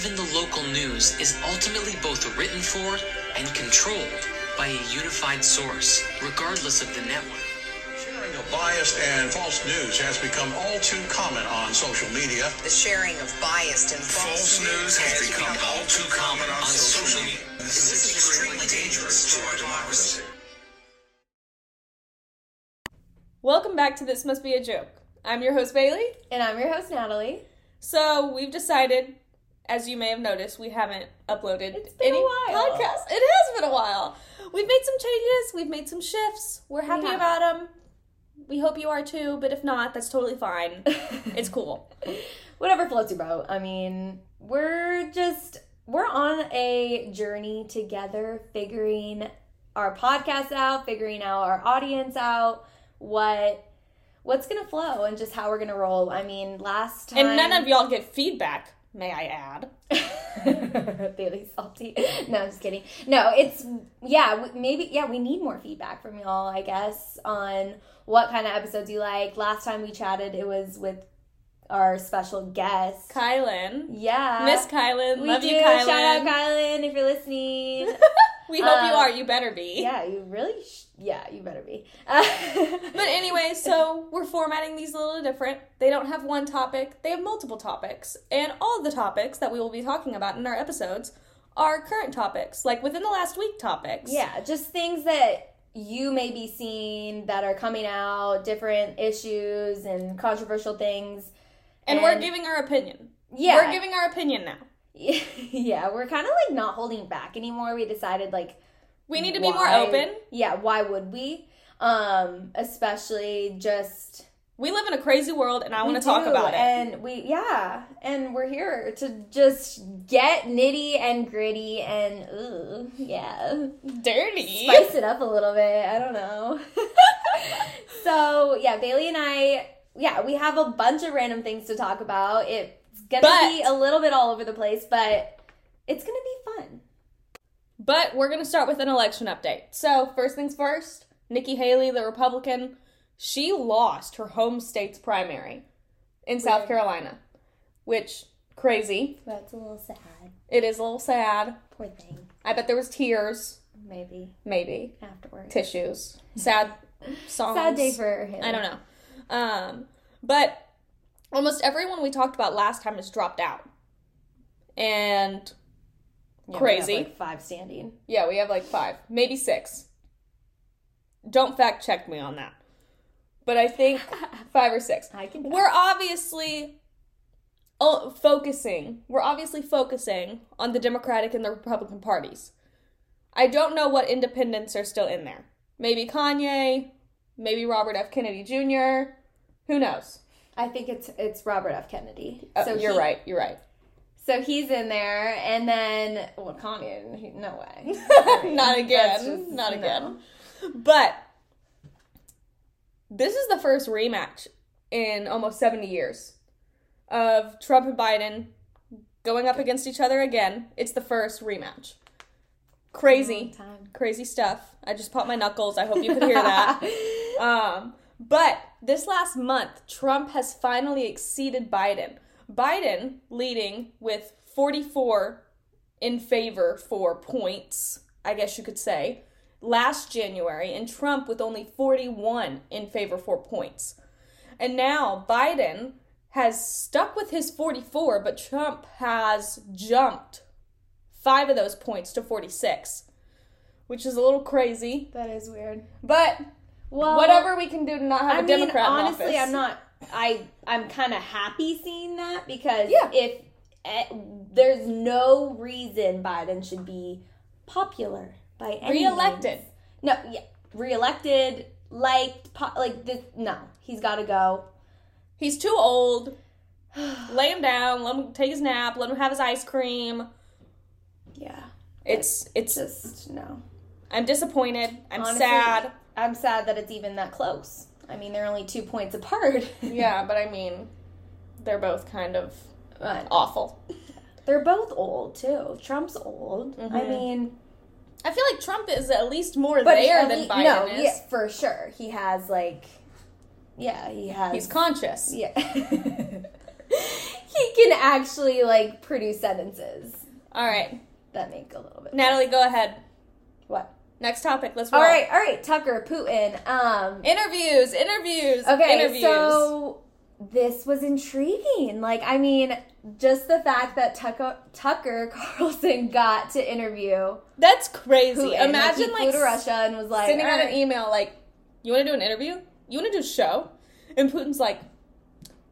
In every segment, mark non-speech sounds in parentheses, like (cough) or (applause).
Even the local news is ultimately both written for and controlled by a unified source, regardless of the network. Sharing of biased and false news has become all too common on social media. The sharing of biased and false, False news has become all too common on social media. This is extremely dangerous to our democracy. Welcome back to This Must Be a Joke. I'm your host, Bailey. And I'm your host, Natalie. So, we've decided, as you may have noticed, we haven't uploaded It's been a any podcast. It has been a while. We've made some changes, we've made some shifts. We're happy have. about them. We hope you are too, but if not, that's totally fine. (laughs) it's cool. Whatever floats your boat. I mean, we're just we're on a journey together, figuring our podcast out, figuring out our audience out, what what's gonna flow and just how we're gonna roll. I mean, last time And none of y'all get feedback, may I add. (laughs) Bailey salty. No, I'm just kidding. No, it's yeah, maybe yeah, we need more feedback from y'all, I guess, on what kind of episodes you like. Last time we chatted, it was with our special guest. Kylan. Yeah, Miss Kylan. We Love do. you, Kylan. Shout out, Kylan, if you're listening. (laughs) we hope you Um, are. You better be. yeah, you really. Sh- yeah, you better be. (laughs) But anyway, so we're formatting these a little different. They don't have one topic, they have multiple topics. And all of the topics that we will be talking about in our episodes are current topics, like within the last week topics. Yeah, just things that you may be seeing that are coming out, different issues and controversial things. And, we're giving our opinion. Yeah. We're giving our opinion now. (laughs) yeah, we're kind of like not holding back anymore. We decided like We need to be more open. Yeah, why would we? Um, especially just We live in a crazy world and I want to talk about it. And we yeah, and we're here to just get nitty and gritty and ooh, yeah. Dirty. spice it up a little bit. I don't know. (laughs) so yeah, Bailey and I, yeah, we have a bunch of random things to talk about. It's gonna But- be a little bit all over the place, but it's gonna be fun. But we're to start with an election update. So, first things first, Nikki Haley, the Republican, she lost her home state's primary in South Carolina, which crazy. That's a little sad. It is a little sad. Poor thing. I bet there was tears, Maybe maybe afterwards. tissues, sad songs. (laughs) Sad day for him. I don't know. Um, but almost everyone we talked about last time has dropped out, and Yeah, we have, crazy. like, five standing. Yeah, we have like five, maybe six. Don't fact check me on that. But I think (laughs) five or six. I can. We're obviously oh, focusing. We're obviously focusing on the Democratic and the Republican parties. I don't know what independents are still in there. Maybe Kanye, maybe Robert F. Kennedy Jr. Who knows? I think it's it's Robert F. Kennedy. Oh, you're he- right. You're right. So he's in there, and then well, Kanye, no way. (laughs) Not again. just- Not no. again. But this is the first rematch in almost 70 years of Trump and Biden going up against each other again. It's the first rematch. Crazy. Crazy stuff. I just popped my knuckles. I hope you could hear that. (laughs) Um, but this last month, Trump has finally exceeded Biden. Biden leading with 44 in favor for points, I guess you could say, last January, and Trump with only 41 in favor for points. And now Biden has stuck with his 44, but Trump has jumped five of those points to 46, which is a little crazy. That is weird. But Well, whatever we can do to not have I a mean, Democrat honestly, office. I'm not. I I'm kind of happy seeing that because Yeah. if eh, there's no reason Biden should be popular by any Reelected. means. No, yeah, reelected. Like, po- like this. No, he's got to go. He's too old. (sighs) Lay him down. Let him take his nap. Let him have his ice cream. Yeah, It's it's. just no. I'm disappointed. I'm Honestly, sad. I'm sad that it's even that close. I mean, they're only two points apart. (laughs) Yeah, but I mean, they're both kind of But awful. they're both old too. Trump's old. I Mhm. mean, I feel like Trump is at least more there than Biden no, is. yeah, for sure. He has like, yeah, he has. He's conscious. Yeah. (laughs) he can actually like produce sentences All right, that make a little bit. Natalie, go ahead. What? Next topic. Let's roll. All right, all right. Tucker, Putin. Um. Interviews, interviews. Okay, interviews. so this was intriguing. Like, I mean, just the fact that Tucker Tucker (laughs) Carlson got to interview that's crazy. Putin. Imagine he like, flew to Russia and was like, sending "All out an email like, "You want to do an interview? You want to do a show?" And Putin's like,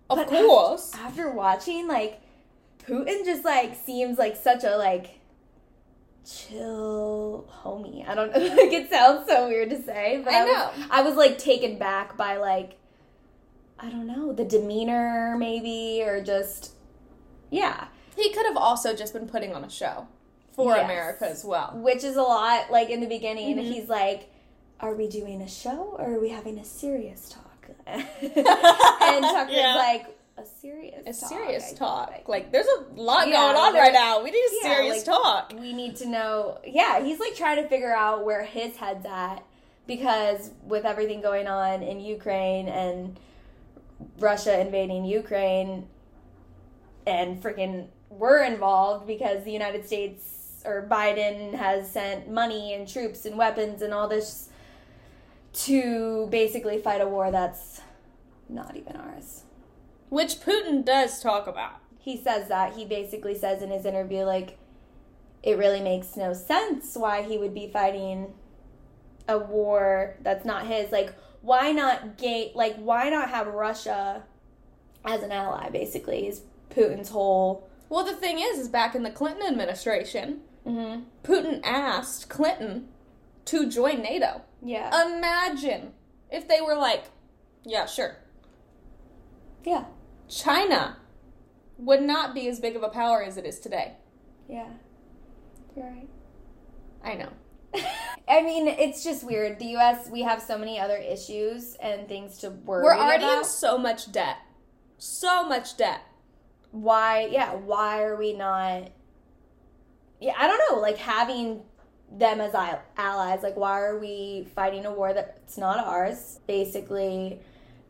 "Of But course." after watching like Putin just like seems like such a like chill homie. I don't know. (laughs) Like it sounds so weird to say, but I I, was, know. I was like taken back by like I don't know the demeanor maybe or just yeah, He could have also just been putting on a show for Yes. America as well. which is a lot. Like in the beginning, Mhm. he's like, "Are we doing a show or are we having a serious talk?" (laughs) and (laughs) Tucker's Yeah. like, "A serious, A talk, serious I talk. think." Like, there's a lot Yeah, going on right now. We need a yeah, serious like- talk. we need to know yeah he's like trying to figure out where his head's at because with everything going on in ukraine and russia invading ukraine and freaking we're involved because the united states or biden has sent money and troops and weapons and all this to basically fight a war that's not even ours Which Putin does talk about. he says that he basically says in his interview like it really makes no sense why he would be fighting a war that's not his like why not gate like why not have russia as an ally basically is putin's whole Well, the thing is, is back in the Clinton administration, mm-hmm. Putin asked Clinton to join NATO. yeah Imagine if they were like, yeah, sure. yeah China would not be as big of a power as it is today. yeah you're right I know. (laughs) I mean, it's just weird. The U.S. we have so many other issues and things to worry about. We're already about. in so much debt. So much debt. why yeah why are we not yeah i don't know like having them as allies like why are we fighting a war that's not ours basically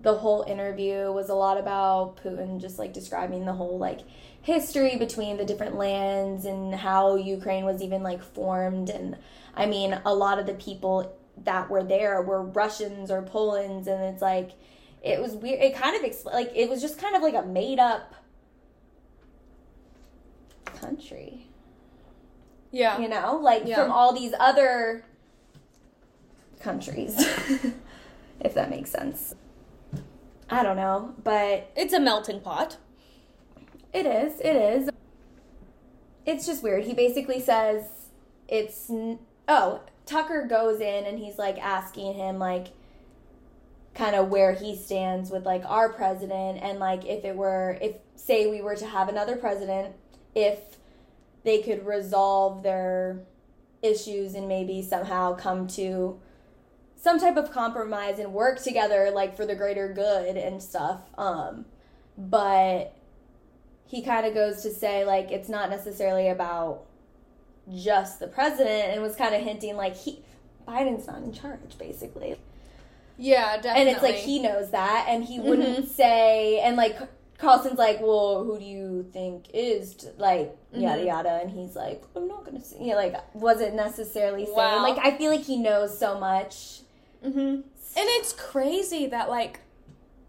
the whole interview was a lot about putin just like describing the whole like history between the different lands and how ukraine was even like formed and i mean a lot of the people that were there were russians or polands and it's like it was weird it kind of expl- like it was just kind of like a made up country Yeah. you know like Yeah. from all these other countries (laughs) if that makes sense i don't know but It's a melting pot. it is it is it's just weird he basically says it's n- oh tucker goes in and he's like asking him like kind of where he stands with like our president and like if it were if say we were to have another president if they could resolve their issues and maybe somehow come to some type of compromise and work together like for the greater good and stuff um but he kind of goes to say like it's not necessarily about just the president and was kind of hinting like he Biden's not in charge basically Yeah, definitely. and it's like he knows that and he wouldn't say and like Carlson's like well who do you think is t-" like yada Mhm. yada and he's like I'm not gonna say you know, like wasn't necessarily saying Wow. like I feel like he knows so much Mm-hmm. And it's crazy that like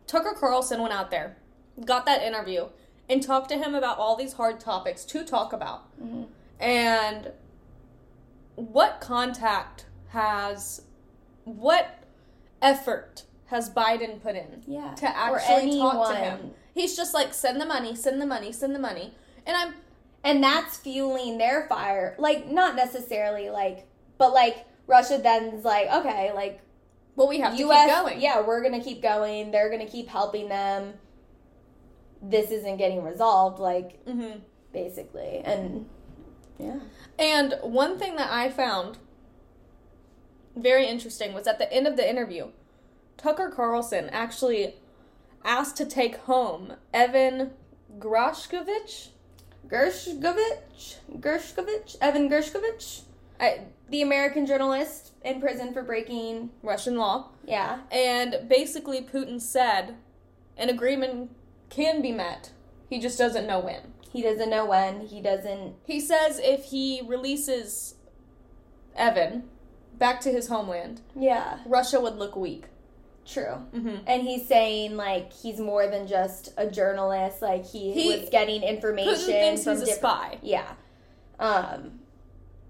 Tucker Carlson went out there, got that interview, and talked to him about all these hard topics to talk about. Mm-hmm. And what contact has, what effort has Biden put in Yeah. to actually talk to him? He's just like, send the money, send the money, send the money. And I'm, and that's fueling their fire like not necessarily like but like Russia then's like okay like well, we have to US, keep going. Yeah, we're gonna keep going. They're gonna keep helping them. This isn't getting resolved, like hmm basically, and yeah, And one thing that I found very interesting was at the end of the interview, Tucker Carlson actually asked to take home Evan Groshkovich. Gershkovich, Gershkovich, Evan Gershkovich, The American journalist in prison for breaking. Russian law. Yeah, And basically, Putin said an agreement can be met He just doesn't know when. He doesn't know when. He doesn't. He says if he releases Evan back to his homeland, Yeah, Russia would look weak. true. Mm-hmm. And he's saying like he's more than just a journalist. Like he, He- was getting information Putin thinks from he's a spy. Yeah. Um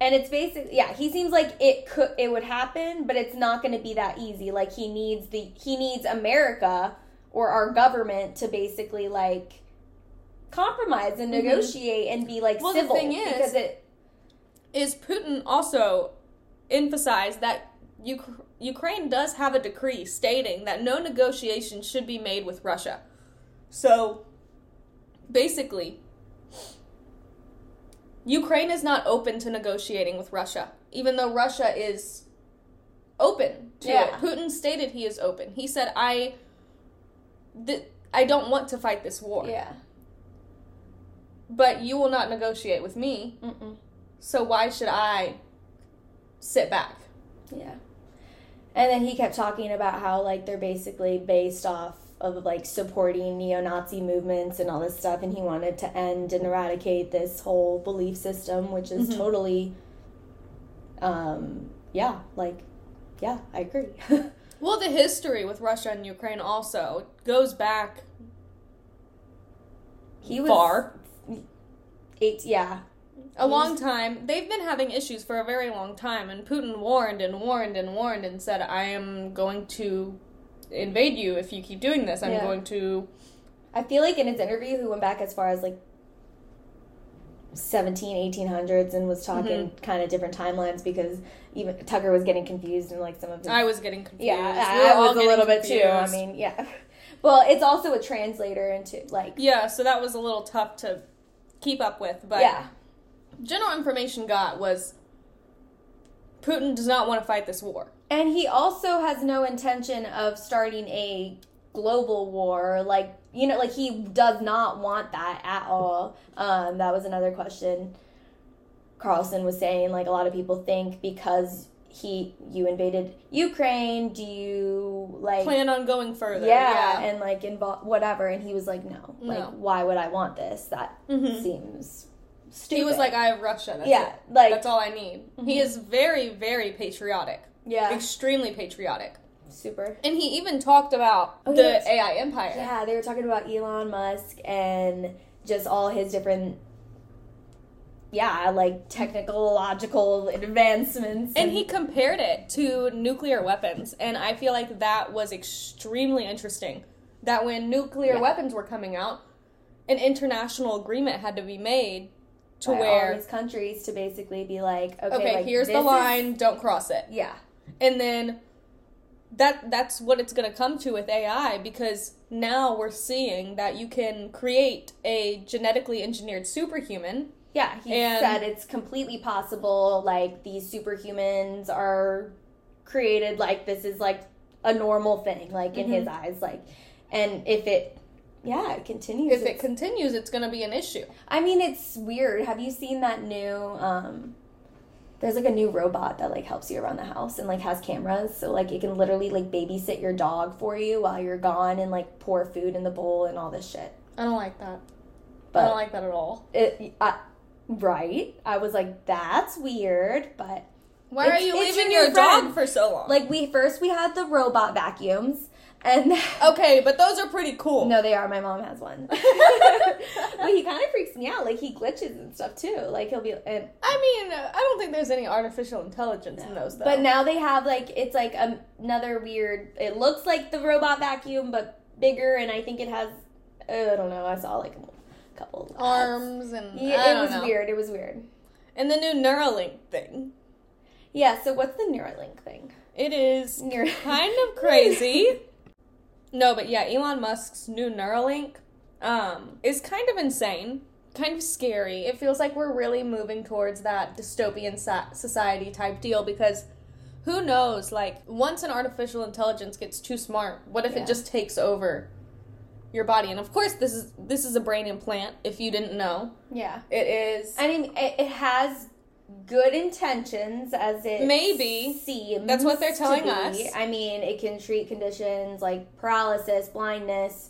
and it's basically yeah, he seems like it could it would happen, but it's not going to be that easy. Like he needs the he needs America or our government to basically like compromise and negotiate and be like Mm-hmm. Well, the thing is- because it Is Putin also emphasized that Uk- Ukraine does have a decree stating that no negotiation should be made with Russia. So basically, Ukraine is not open to negotiating with Russia, even though Russia is open to Yeah. it. Putin stated he is open. He said, "I, th- I don't want to fight this war, yeah. but you will not negotiate with me. Mm-mm. So why should I sit back?" Yeah. And then he kept talking about how like they're basically based off of like supporting neo-Nazi movements and all this stuff and he wanted to end and eradicate this whole belief system which is totally um yeah, like yeah, I agree. (laughs) Well, the history with Russia and Ukraine also goes back he was far, eight yeah. a long time. They've been having issues for a very long time, and Putin warned and warned and warned and said, "I am going to invade you if you keep doing this. I'm Yeah. going to." I feel like in his interview he went back as far as like 17 1800s and was talking mm-hmm. kind of different timelines because even Tucker was getting confused and like some of his I was getting confused. Yeah, We I was a little bit too. I mean, yeah. (laughs) Well, it's also a translator into like yeah. So that was a little tough to keep up with, but yeah, general information got was Putin does not want to fight this war. And he also has no intention of starting a global war. Like you know, like he does not want that at all. Um, that was another question. Carlson was saying like a lot of people think because he you invaded Ukraine, do you like Plan on going further. yeah, and like involve whatever and he was like no like No. Mm-hmm. why would i want this that seems stupid He was like, I have Russia. That's yeah it. like Mm-hmm. That's all I need. He is very, very patriotic. yeah Extremely patriotic. super And he even talked about Oh, the. AI empire. yeah they were talking about elon musk and just all his different yeah like technological advancements And he compared it to nuclear weapons. And I feel like that was extremely interesting. That when nuclear Yeah. weapons were coming out, an international agreement had to be made to by all where, these countries to basically be like okay, okay, like, here's the is- line, don't cross it. yeah And then that that's what it's going to come to with AI because now we're seeing that you can create a genetically engineered superhuman. Yeah, he And- said it's completely possible. Like these superhumans are created like this is like a normal thing, like in Mm-hmm. his eyes. Like, and if it, yeah, it continues. If it continues, it's going to be an issue. I mean, it's weird. Have you seen that new? um There's like a new robot that like helps you around the house and like has cameras, so like it can literally like babysit your dog for you while you're gone and like pour food in the bowl and all this shit. I don't like that. I don't like that at all. it, I, right? I was like, that's weird, but Why It's- are you leaving your your, dog for so long? like we first we had the robot vacuums and (laughs) okay, but those are pretty cool. no they are my mom has one (laughs) but he kind of freaks me out like he glitches and stuff too like he'll be and, I mean, I don't think there's any artificial intelligence in those though. but now they have like it's like um, another weird it looks like the robot vacuum but bigger and i think it has i don't know i saw like a couple arms and yeah, it was know. weird it was weird And the new Neuralink thing. yeah so what's the neuralink thing It is Neura- kind of (laughs) crazy. No, but yeah, Elon Musk's new Neuralink um, is kind of insane, kind of scary. It feels like we're really moving towards that dystopian sa- society type deal because who knows? Like, once an artificial intelligence gets too smart, what if Yeah. it just takes over your body? And of course, this is this is a brain implant. If you didn't know, yeah it is. i mean it, it has good intentions as it Maybe. seems That's what they're telling us. I mean, it can treat conditions like paralysis, blindness,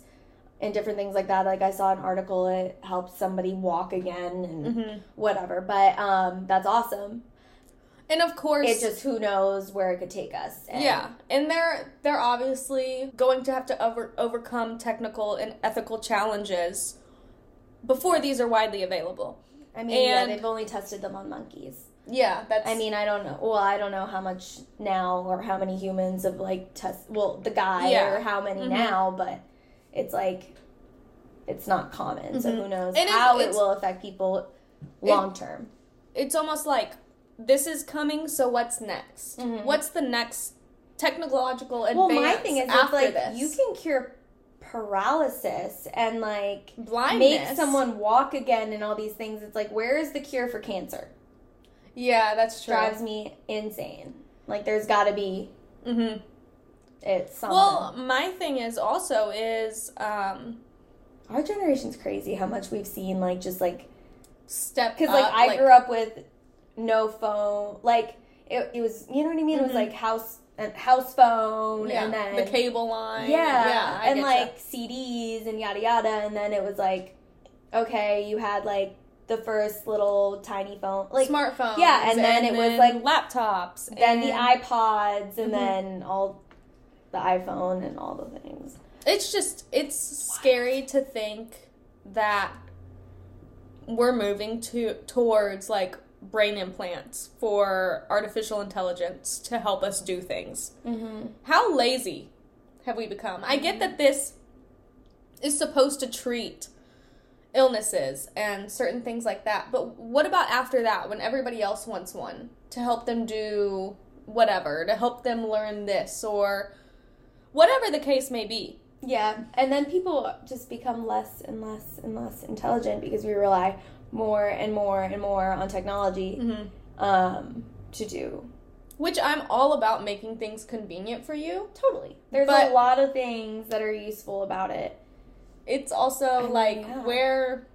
and different things like that. Like I saw an article, it helps somebody walk again and Mm-hmm. whatever. But um, that's awesome. And of course, It just who knows where it could take us. And Yeah, and they're they're obviously going to have to over, overcome technical and ethical challenges before these are widely available. I mean, yeah, they've only tested them on monkeys. Yeah, that's. I mean, I don't know. Well, I don't know how much now or how many humans have like test. Well, the guy Yeah. or how many Mhm. now, but it's like it's not common. So Mhm. who knows And how it will affect people long term. it's almost like this is coming. So what's next? Mhm. What's the next technological advance Well, my thing is, after like this? you can cure paralysis and like blindness make someone walk again and all these things. It's like, where is the cure for cancer? Yeah, that's true. Drives me insane. Like, there's got to be Mm-hmm. it's something. Well, my thing is also is um our generation's crazy how much we've seen like just like step because like I grew up with no phone. Like it, it was, you know what I mean? It was Mhm. like house and house phone, yeah, and then the cable line. yeah, yeah, and like CDs and yada yada, and then it was like, okay, you had like the first little tiny phone, like smartphone. yeah, and then it was, like, laptops. then the iPods, and Mhm. then all the iPhone and all the things. It's just it's scary to think that we're moving to towards like brain implants for artificial intelligence to help us do things. Mm-hmm. How lazy have we become? I get that this is supposed to treat illnesses and certain things like that, but what about after that when everybody else wants one to help them do whatever, to help them learn this or whatever the case may be? Yeah, and then people just become less and less and less intelligent because we rely more and more and more on technology Mm-hmm. um, to do. Which I'm all about making things convenient for you. Totally. There's a lot of things that are useful about it. It's also like yeah. where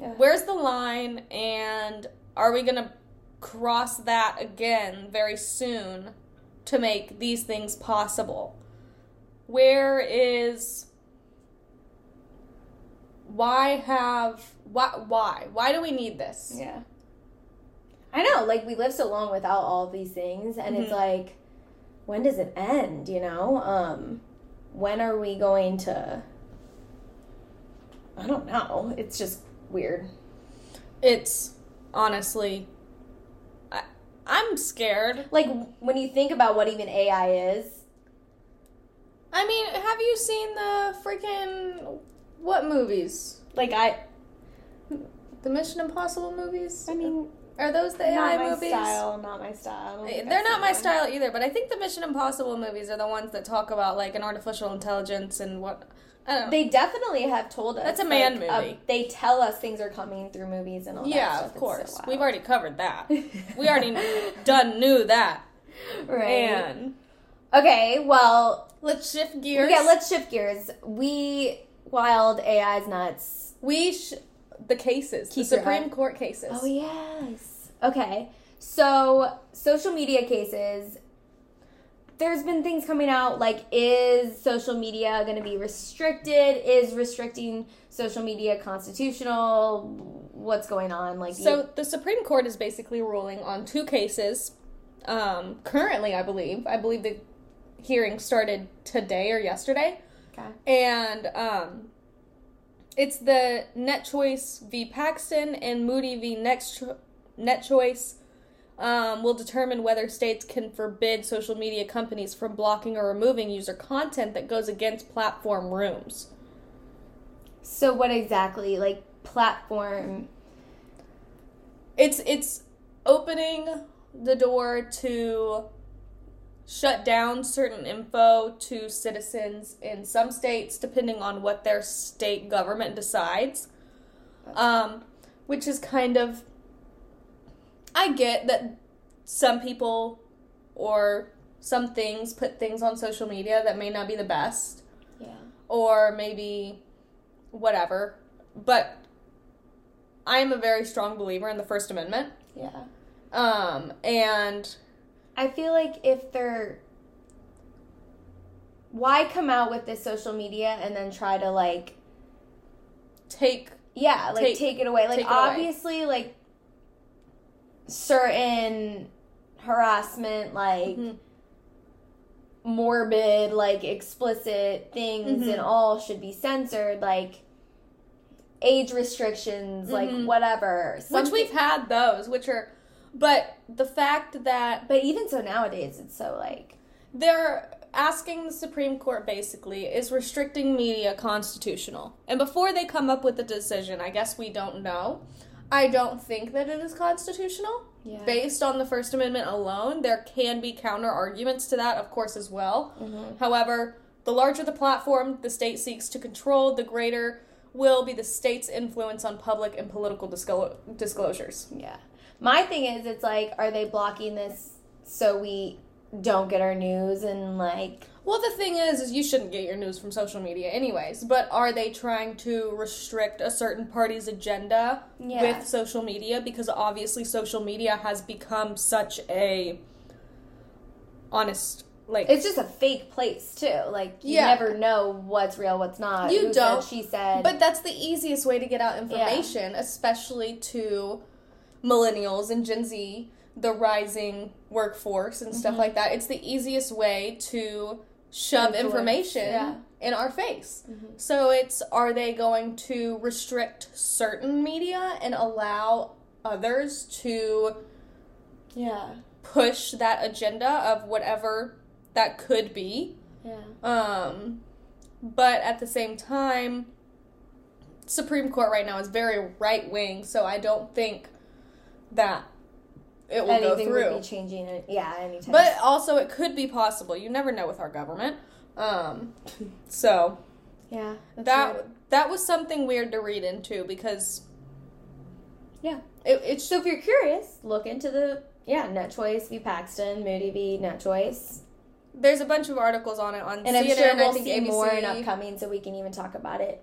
Yeah. where's the line and are we going to cross that again very soon to make these things possible? Where is why have why why why do we need this? Yeah. I know, like we live so long without all these things and it's Mhm. like when does it end, you know? Um when are we going to I don't know. It's just weird. It's honestly I, I'm scared. Like when you think about what even AI is, I mean, have you seen the freaking what movies? like I The Mission Impossible movies? I mean, Are those the not AI my movies? style, not my style. I don't think They're not my one. style either, but I think the Mission Impossible movies are the ones that talk about like an artificial intelligence and what I don't know. They definitely have told us. That's a man like, uh, movie. they tell us things are coming through movies and all that. yeah, of course. so We've already covered that. (laughs) we already done knew that. right. And Okay, well, let's shift gears. yeah, let's shift gears. We wild AI's nuts. we sh- the cases, Keep the Supreme Court cases. Oh yes. Okay, so social media cases. There's been things coming out like, is social media going to be restricted? Is restricting social media constitutional? What's going on? Like, So the Supreme Court is basically ruling on two cases. Um, currently, I believe. I believe the hearing started today or yesterday. Okay. And um, it's the Net Choice v. Paxton and Moody v. Next Cho- Net Choice. Um, will determine whether states can forbid social media companies from blocking or removing user content that goes against platform rooms. so what exactly? Like platform? it's it's opening the door to shut down certain info to citizens in some states depending on what their state government decides um, which is kind of i get that some people or some things put things on social media that may not be the best Yeah. or maybe whatever but i am a very strong believer in the first amendment Yeah. um, and I feel like if they're why come out with this social media and then try to like Take yeah like Take- take, it away like it away. obviously like certain harassment like Mhm. morbid like explicit things Mhm. and all should be censored like age restrictions like Mhm. whatever which we've had those, which are, but the fact that but even so nowadays it's so like they're asking the Supreme Court basically is restricting media constitutional, and before they come up with a decision, I guess we don't know. I don't think that it is constitutional. Yeah. Based on the First Amendment alone, there can be counter arguments to that, of course, as well. Mm-hmm. However, the larger the platform the state seeks to control, the greater will be the state's influence on public and political disclo- disclosures. Yeah. My thing is, it's like, are they blocking this so we don't get our news and like, Well, the thing is, is you shouldn't get your news from social media, anyways. But are they trying to restrict a certain party's agenda Yeah. with social media? Because obviously, social media has become such a honest, like it's just a fake place too. Like, you Yeah. never know what's real, what's not. You Who don't. Said, she said. But that's the easiest way to get out information, especially to millennials and Gen Z, the rising workforce and stuff like that. It's the easiest way to shove Influence, information yeah. in our face. So it's are they going to restrict certain media and allow others to yeah. push that agenda of whatever that could be? Yeah. Um, but at the same time, Supreme Court right now is very right wing, so I don't think that it will Anything go through. would be changing it. Yeah, anytime. But also, it could be possible. You never know with our government. Um, (laughs) so yeah. That weird. that was something weird to read into because Yeah. it, it's So if you're curious, look into the, yeah, Net Choice v. Paxton, Moody v. Net Choice. there's a bunch of articles on it on And CNN. I'm sure we'll think see ABC, more in upcoming so we can even talk about it.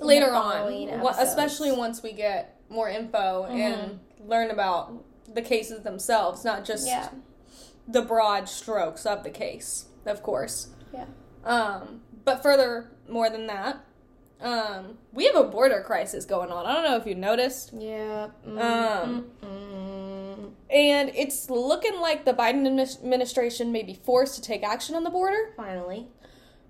later on, especially once we get more info and learn about the cases themselves, not just Yeah. the broad strokes of the case, of course. Yeah. Um, but further more than that, um, we have a border crisis going on. I don't know if you noticed. Yeah. Um, mm. and it's looking like the Biden administration may be forced to take action on the border. Finally.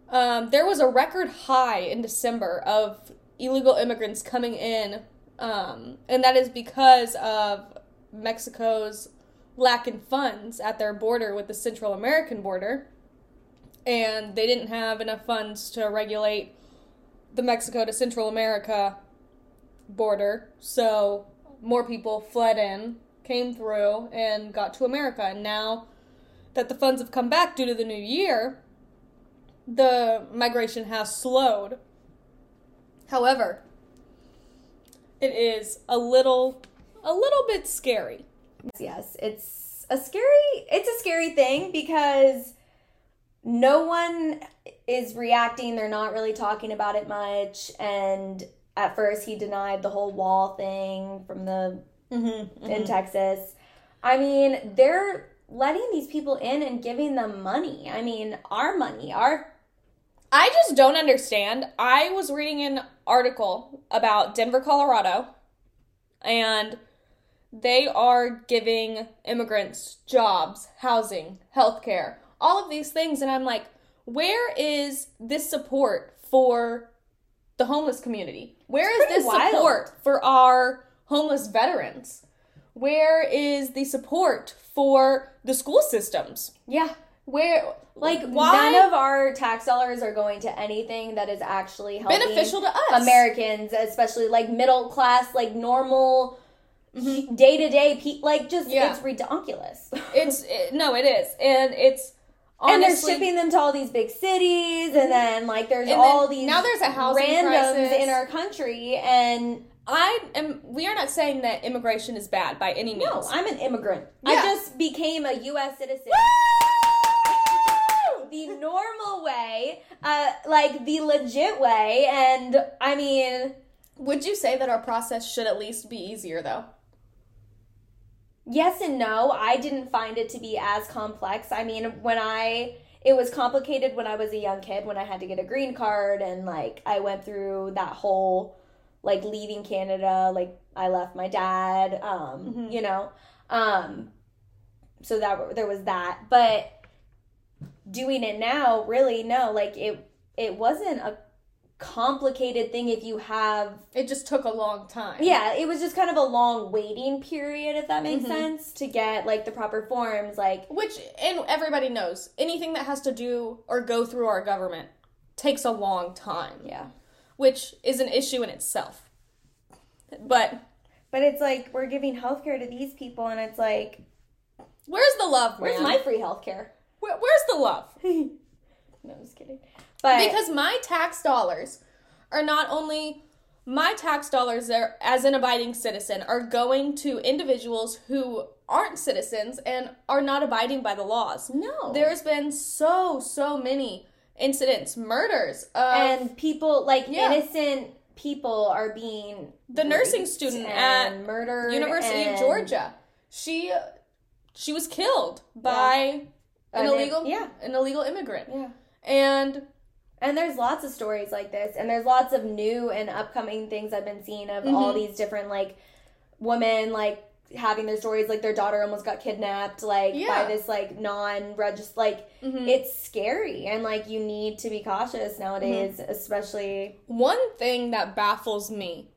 Um, there was a record high in December of illegal immigrants coming in, um, and that is because of Mexico's lack in funds at their border with the Central American border, and they didn't have enough funds to regulate the Mexico to Central America border, so more people fled in, came through, and got to America, and now that the funds have come back due to the new year, the migration has slowed. However, it is a little a little bit scary. Yes, it's a scary it's a scary thing because no one is reacting. They're not really talking about it much and at first he denied the whole wall thing from the Mm-hmm, in Texas. I mean, they're letting these people in and giving them money. I mean, our money, our I just don't understand. I was reading an article about Denver, Colorado, and they are giving immigrants jobs, housing, healthcare, all of these things. And I'm like, where is this support for the homeless community? Where is this wild. support for our homeless veterans? Where is the support for the school systems? yeah. Where, Like why? none of our tax dollars are going to anything that is actually helping beneficial to us. Americans, especially like middle class, like normal day to day, like just. Yeah. it's ridiculous. (laughs) It's it, no, it is, and it's and they're shipping them to all these big cities, and then like there's all these now there's a housing randoms crisis. in our country, and I am. We are not saying that immigration is bad by any means. no, I'm an immigrant. I just became a U.S. citizen. The normal way, uh, like the legit way, and I mean, Would you say that our process should at least be easier, though? yes and no. I didn't find it to be as complex. I mean, when I it was complicated when I was a young kid when I had to get a green card and like I went through that whole like leaving Canada, like I left my dad, um, you know. Um so that there was that, but doing it now, really no, like it it wasn't a complicated thing if you have It just took a long time. yeah, it was just kind of a long waiting period if that makes mm-hmm. sense to get like the proper forms like Which, and everybody knows, anything that has to do or go through our government takes a long time. yeah. Which is an issue in itself. But But it's like we're giving healthcare to these people, and it's like, where's the love, where's man? my free healthcare? Where, where's the love? (laughs) No, I'm just kidding. But Because my tax dollars are not only my tax dollars are, as an abiding citizen are going to individuals who aren't citizens and are not abiding by the laws. no, There's been so so many incidents, murders of and people like Yeah. innocent people are being the nursing student and at murdered. University of Georgia. She she was killed by an An- illegal yeah. an illegal immigrant. Yeah. And And there's lots of stories like this, and there's lots of new and upcoming things I've been seeing of Mm-hmm. all these different like women like having their stories like their daughter almost got kidnapped like Yeah. by this like non-registered like Mhm. it's scary and like you need to be cautious nowadays Mm-hmm. especially One thing that baffles me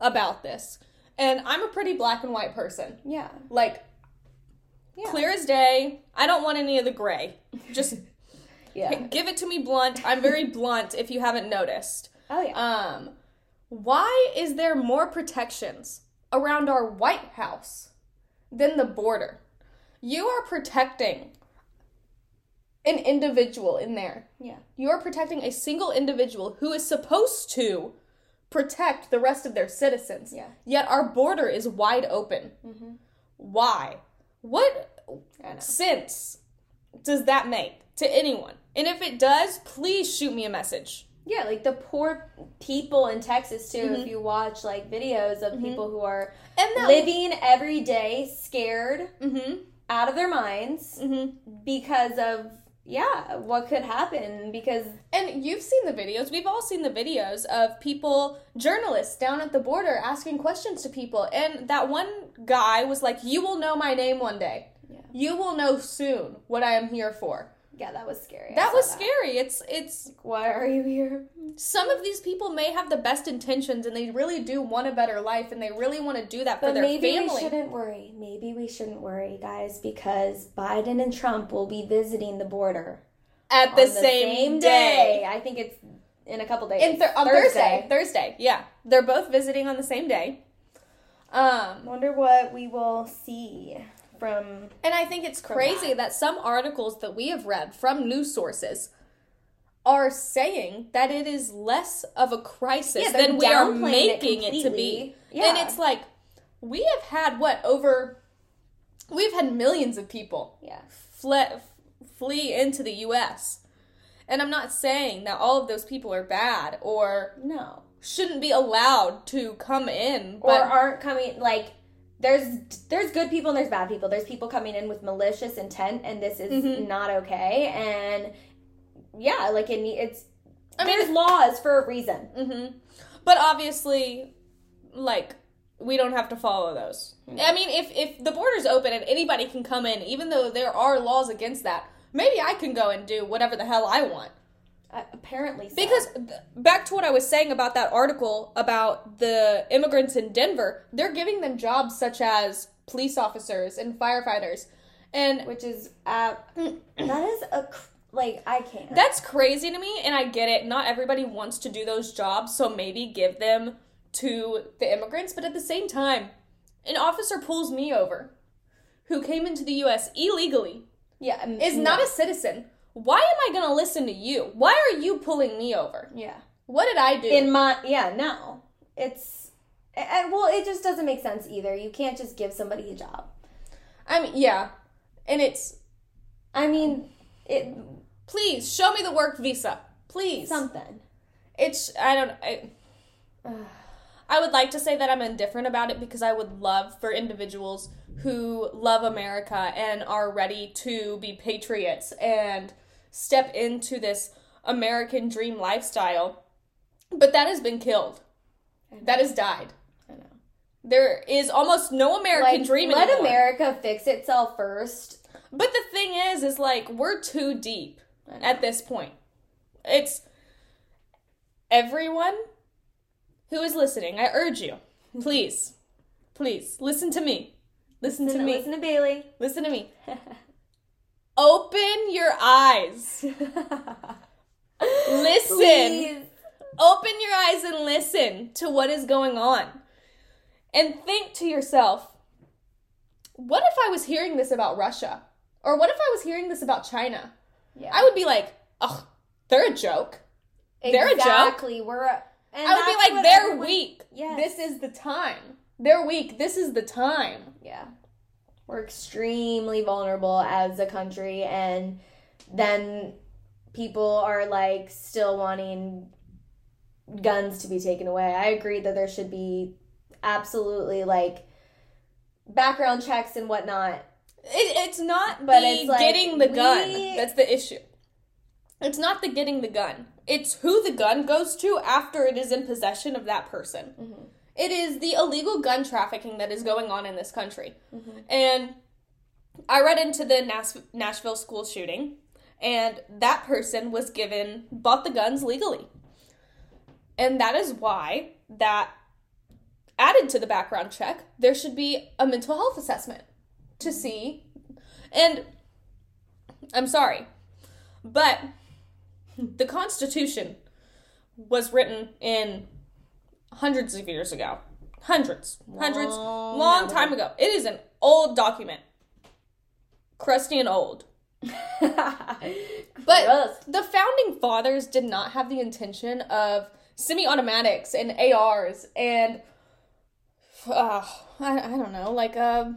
about this, and I'm a pretty black and white person, yeah like yeah clear as day. I don't want any of the gray. Just (laughs) yeah (laughs) give it to me blunt. I'm very blunt if you haven't noticed. oh yeah Um, why is there more protections around our White House than the border? You are protecting an individual in there. yeah You are protecting a single individual who is supposed to protect the rest of their citizens. Yeah. Yet our border is wide open. Why? What sense does that make to anyone? And if it does, please shoot me a message. yeah like the poor people in texas too Mm-hmm. if you watch like videos of people who are And living every day scared Mm-hmm. out of their minds Mm-hmm. because of yeah what could happen because And you've seen the videos. We've all seen the videos of people, journalists down at the border asking questions to people. And that one guy was like, You will know my name one day. Yeah. You will know soon what I am here for. yeah that was scary That was scary. It's it's why are you here some of these people may have the best intentions and they really do want a better life and they really want to do that for but their maybe we family. shouldn't worry maybe we shouldn't worry guys because biden and trump will be visiting the border At the, on same, day. i think it's in a couple days th- on Thursday. Thursday. Yeah. They're both visiting on the same day. Um wonder what we will see from And I think it's crazy that. some articles that we have read from news sources are saying that it is less of a crisis Yeah, than we are downplaying it making it, to be. completely. And it's like we have had what over we've had millions of people yeah fle- flee into the US. And I'm not saying that all of those people are bad or no shouldn't be allowed to come in, or aren't coming like there's there's good people and there's bad people. There's people coming in with malicious intent, and this is Mm-hmm. not okay. And yeah, like it, it's I mean, there's laws for a reason. hmm But obviously, like we don't have to follow those. I mean, if if the border's open and anybody can come in, even though there are laws against that, maybe I can go and do whatever the hell I want. Uh, apparently, so. Because back to what I was saying about that article about the immigrants in Denver, they're giving them jobs such as police officers and firefighters. And which is uh, (clears throat) that is a like I can't. That's crazy to me, and I get it. Not everybody wants to do those jobs, so maybe give them to the immigrants. But at the same time, an officer pulls me over, who came into the U.S. illegally, yeah, um, is no. not a citizen. Why am I gonna listen to you? Why are you pulling me over? yeah. What did I do? In my yeah, no, it's and well, it just doesn't make sense either. You can't just give somebody a job. I mean, yeah, and it's I mean, it please show me the work visa, please. something. it's I don't I, I would like to say that I'm indifferent about it because I would love for individuals who love America and are ready to be patriots and step into this American dream lifestyle. But that has been killed. That has died. I know. There is almost no American Like, dream let anymore. America fix itself first. But the thing is, is like we're too deep at this point. It's everyone who is listening. I urge you, (laughs) please, please listen to me. Listen, to me. Listen to Bailey. Listen to me. (laughs) Open your eyes. (laughs) Listen. Please. Open your eyes and listen to what is going on. And think to yourself, what if I was hearing this about Russia? Or what if I was hearing this about China? Yeah. I would be like, ugh, they're a joke. they're a joke. exactly. We're. And I would be like, they're everyone- weak. Yes. This is the time. They're weak. This is the time. Yeah. We're extremely vulnerable as a country, and then people are like still wanting guns to be taken away. I agree that there should be absolutely like background checks and whatnot. It, it's not But the it's like, getting the gun we- that's the issue. It's not the getting the gun. It's who the gun goes to after it is in possession of that person. Mm-hmm. It is the illegal gun trafficking that is going on in this country. Mm-hmm. And I read into the Nash- Nashville school shooting, and that person was given, bought the guns legally. And that is why that added to the background check, there should be a mental health assessment to see. And I'm sorry, but the Constitution was written in hundreds of years ago. Hundreds, hundreds, Long long time ago. It is an old document, crusty and old. (laughs) But Gross. the founding fathers did not have the intention of semi-automatics and ARs and uh, I, I don't know, like a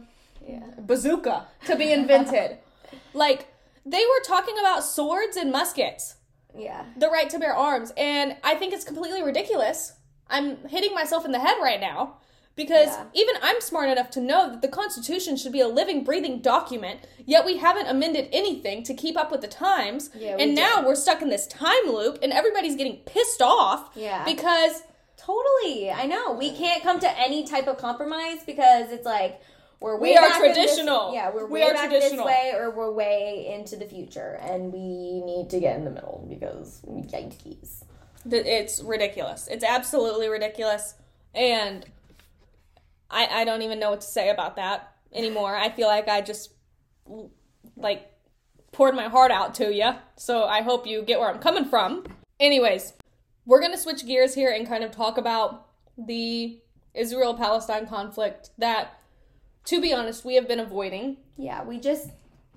bazooka to be invented. (laughs) like they were talking about swords and muskets, yeah. the right to bear arms, and I think it's completely ridiculous. I'm hitting myself in the head right now because Yeah. even I'm smart enough to know that the Constitution should be a living, breathing document, yet we haven't amended anything to keep up with the times. Yeah, and now we're stuck in this time loop, and everybody's getting pissed off Yeah. because Totally. I know. We can't come to any type of compromise because it's like we're We are in this- traditional. yeah, we're We way are back traditional. this way or we're way into the future and we need to get in the middle because yikes. it's ridiculous. It's absolutely ridiculous, and I I don't even know what to say about that anymore. I feel like I just like poured my heart out to you, so I hope you get where I'm coming from. Anyways, we're gonna switch gears here and kind of talk about the Israel Palestine conflict that, to be honest, we have been avoiding. Yeah, we just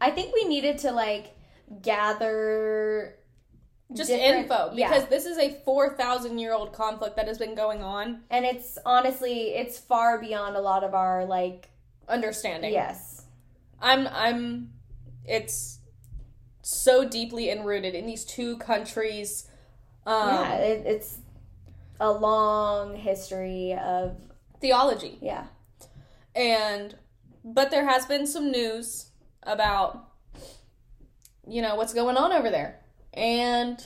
I think we needed to like gather Just info yeah. because this is a 4,000 year old conflict that has been going on. and it's honestly it's far beyond a lot of our like Understanding. yes. I'm I'm it's so deeply enrooted in these two countries. Um, yeah, it, it's a long history of theology. yeah. And but there has been some news about you know what's going on over there. And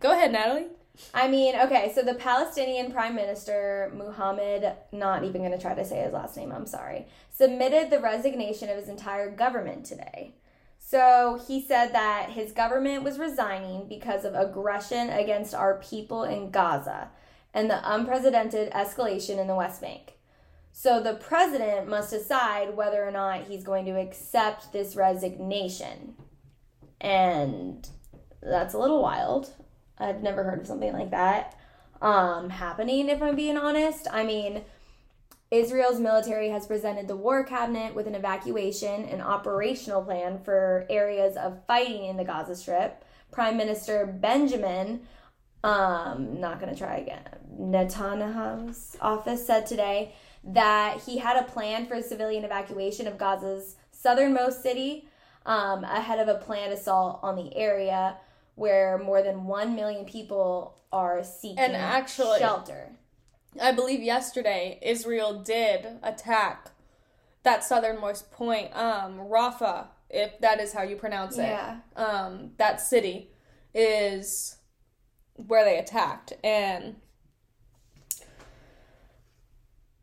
go ahead, Natalie. I mean, okay, so the Palestinian Prime Minister, Muhammad, not even going to try to say his last name, I'm sorry, submitted the resignation of his entire government today. So he said that his government was resigning because of aggression against our people in Gaza and the unprecedented escalation in the West Bank. So the president must decide whether or not he's going to accept this resignation. And that's a little wild. I've never heard of something like that um, happening, if I'm being honest. I mean, Israel's military has presented the war cabinet with an evacuation and operational plan for areas of fighting in the Gaza Strip. Prime Minister Benjamin, um, not going to try again, Netanyahu's office said today that he had a plan for a civilian evacuation of Gaza's southernmost city um, ahead of a planned assault on the area where more than 1 million people are seeking And actually- shelter. I believe yesterday Israel did attack that southernmost point, um, Rafah, if that is how you pronounce it. Yeah. Um, that city is where they attacked, and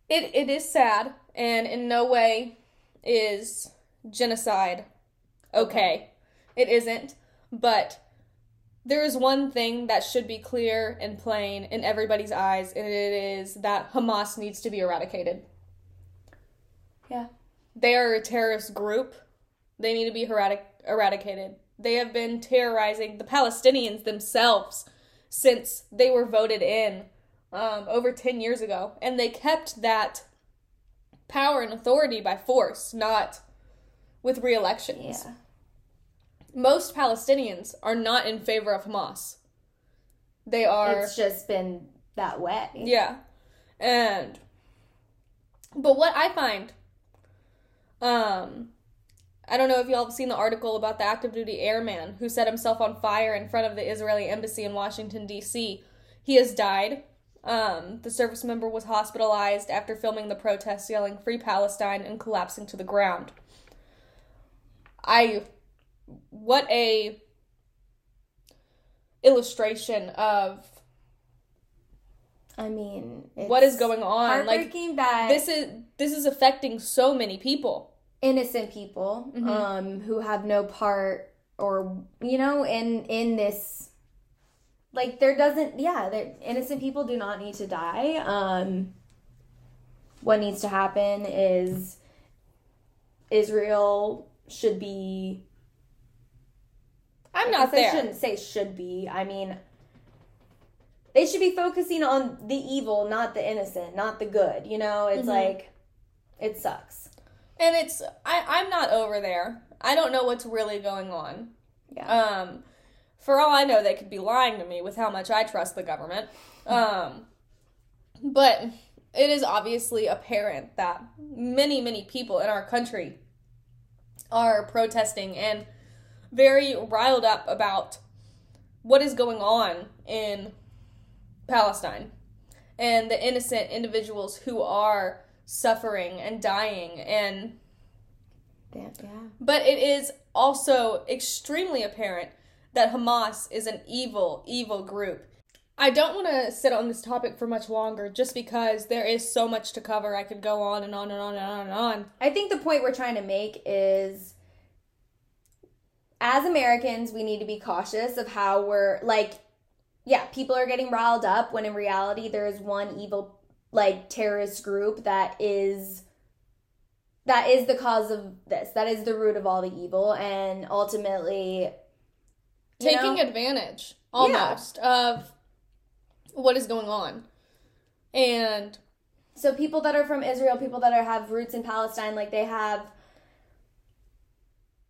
it it is sad, and in no way is genocide okay. It isn't, but there is one thing that should be clear and plain in everybody's eyes, and it is that Hamas needs to be eradicated. Yeah. They are a terrorist group. They need to be eradic- eradicated. They have been terrorizing the Palestinians themselves since they were voted in um, over 10 years ago. And they kept that power and authority by force, not with re elections. Yeah. Most Palestinians are not in favor of Hamas. They are. It's just been that way. Yeah. And but what I find um I don't know if y'all have seen the article about the active duty airman who set himself on fire in front of the Israeli embassy in Washington D.C. He has died. Um, the service member was hospitalized after filming the protest yelling "Free Palestine" and collapsing to the ground. I what a illustration of I mean, what is going on like that this is this is affecting so many people innocent people Mm-hmm. um who have no part or you know in in this like there doesn't yeah there innocent people do not need to die um what needs to happen is Israel should be i'm not I there shouldn't say should be. I mean, they should be focusing on the evil, not the innocent, not the good. You know, it's Mm-hmm. like it sucks. and it's I, i'm not over there i don't know what's really going on Yeah. um for all i know they could be lying to me with how much i trust the government um but it is obviously apparent that many many people in our country are protesting and very riled up about what is going on in Palestine and the innocent individuals who are suffering and dying and yeah. yeah. but it is also extremely apparent that Hamas is an evil evil group. I don't want to sit on this topic for much longer just because there is so much to cover. I could go on and on and on and on and on. I think the point we're trying to make is as Americans, we need to be cautious of how we're like yeah, people are getting riled up when in reality there is one evil like terrorist group that is that is the cause of this. That is the root of all the evil and ultimately Taking know, advantage almost of what is going on. And so people that are from Israel, people that are have roots in Palestine, like they have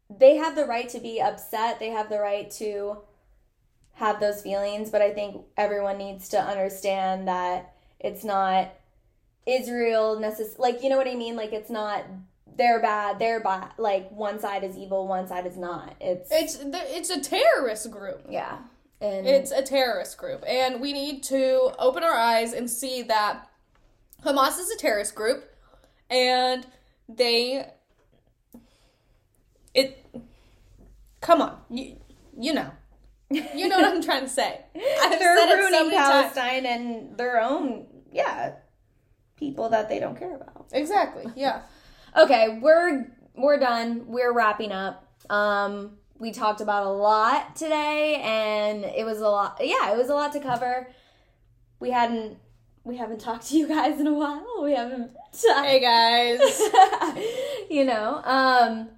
they have the right to be upset. They have the right to have those feelings, but I think everyone needs to understand that it's not Israel necess- like you know what I mean? Like it's not they're bad, they're bad. Like one side is evil, one side is not. It's it's it's a terrorist group. yeah. And It's a terrorist group, and we need to open our eyes and see that Hamas is a terrorist group, and they it. Come on, you you know, you know what I'm trying to say. (laughs) I've they're said it so ruining times. Palestine and their own yeah people that they don't care about. Exactly. Yeah. Okay, we're we're done. We're wrapping up. Um we talked about a lot today and it was a lot yeah, it was a lot to cover. We hadn't we haven't talked to you guys in a while. We haven't Hey guys. (laughs) you know. Um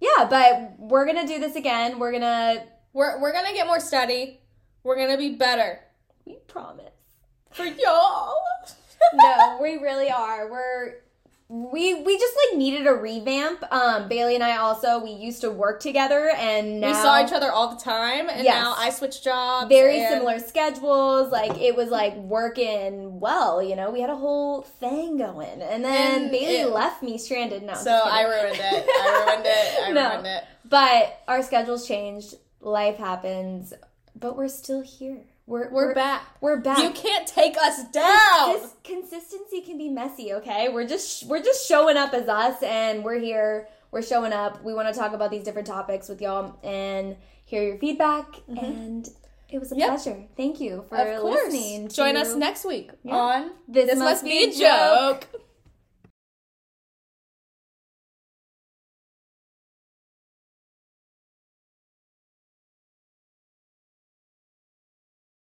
yeah, but we're going to do this again. We're going to we're we're gonna get more steady. We're gonna be better we promise. for y'all. (laughs) no, we really are. We're we we just like needed a revamp. Um Bailey and I also we used to work together and now we saw each other all the time, and Yes. now I switched jobs. very and- similar schedules. Like it was like working well, you know. We had a whole thing going, and then And Bailey it- left me stranded. No, So I ruined it. I ruined it. I (laughs) No. ruined it. But our schedules changed. Life happens, but we're still here. We're We're, back. We're back. You can't take us down. This consistency can be messy, okay? We're just we're just showing up as us and we're here. we're showing up. We want to talk about these different topics with y'all and hear your feedback. And it was a Mm-hmm. Yep. pleasure. Thank you for Of course. listening. Join us next week Yeah. on This This Must Must Be a a Joke.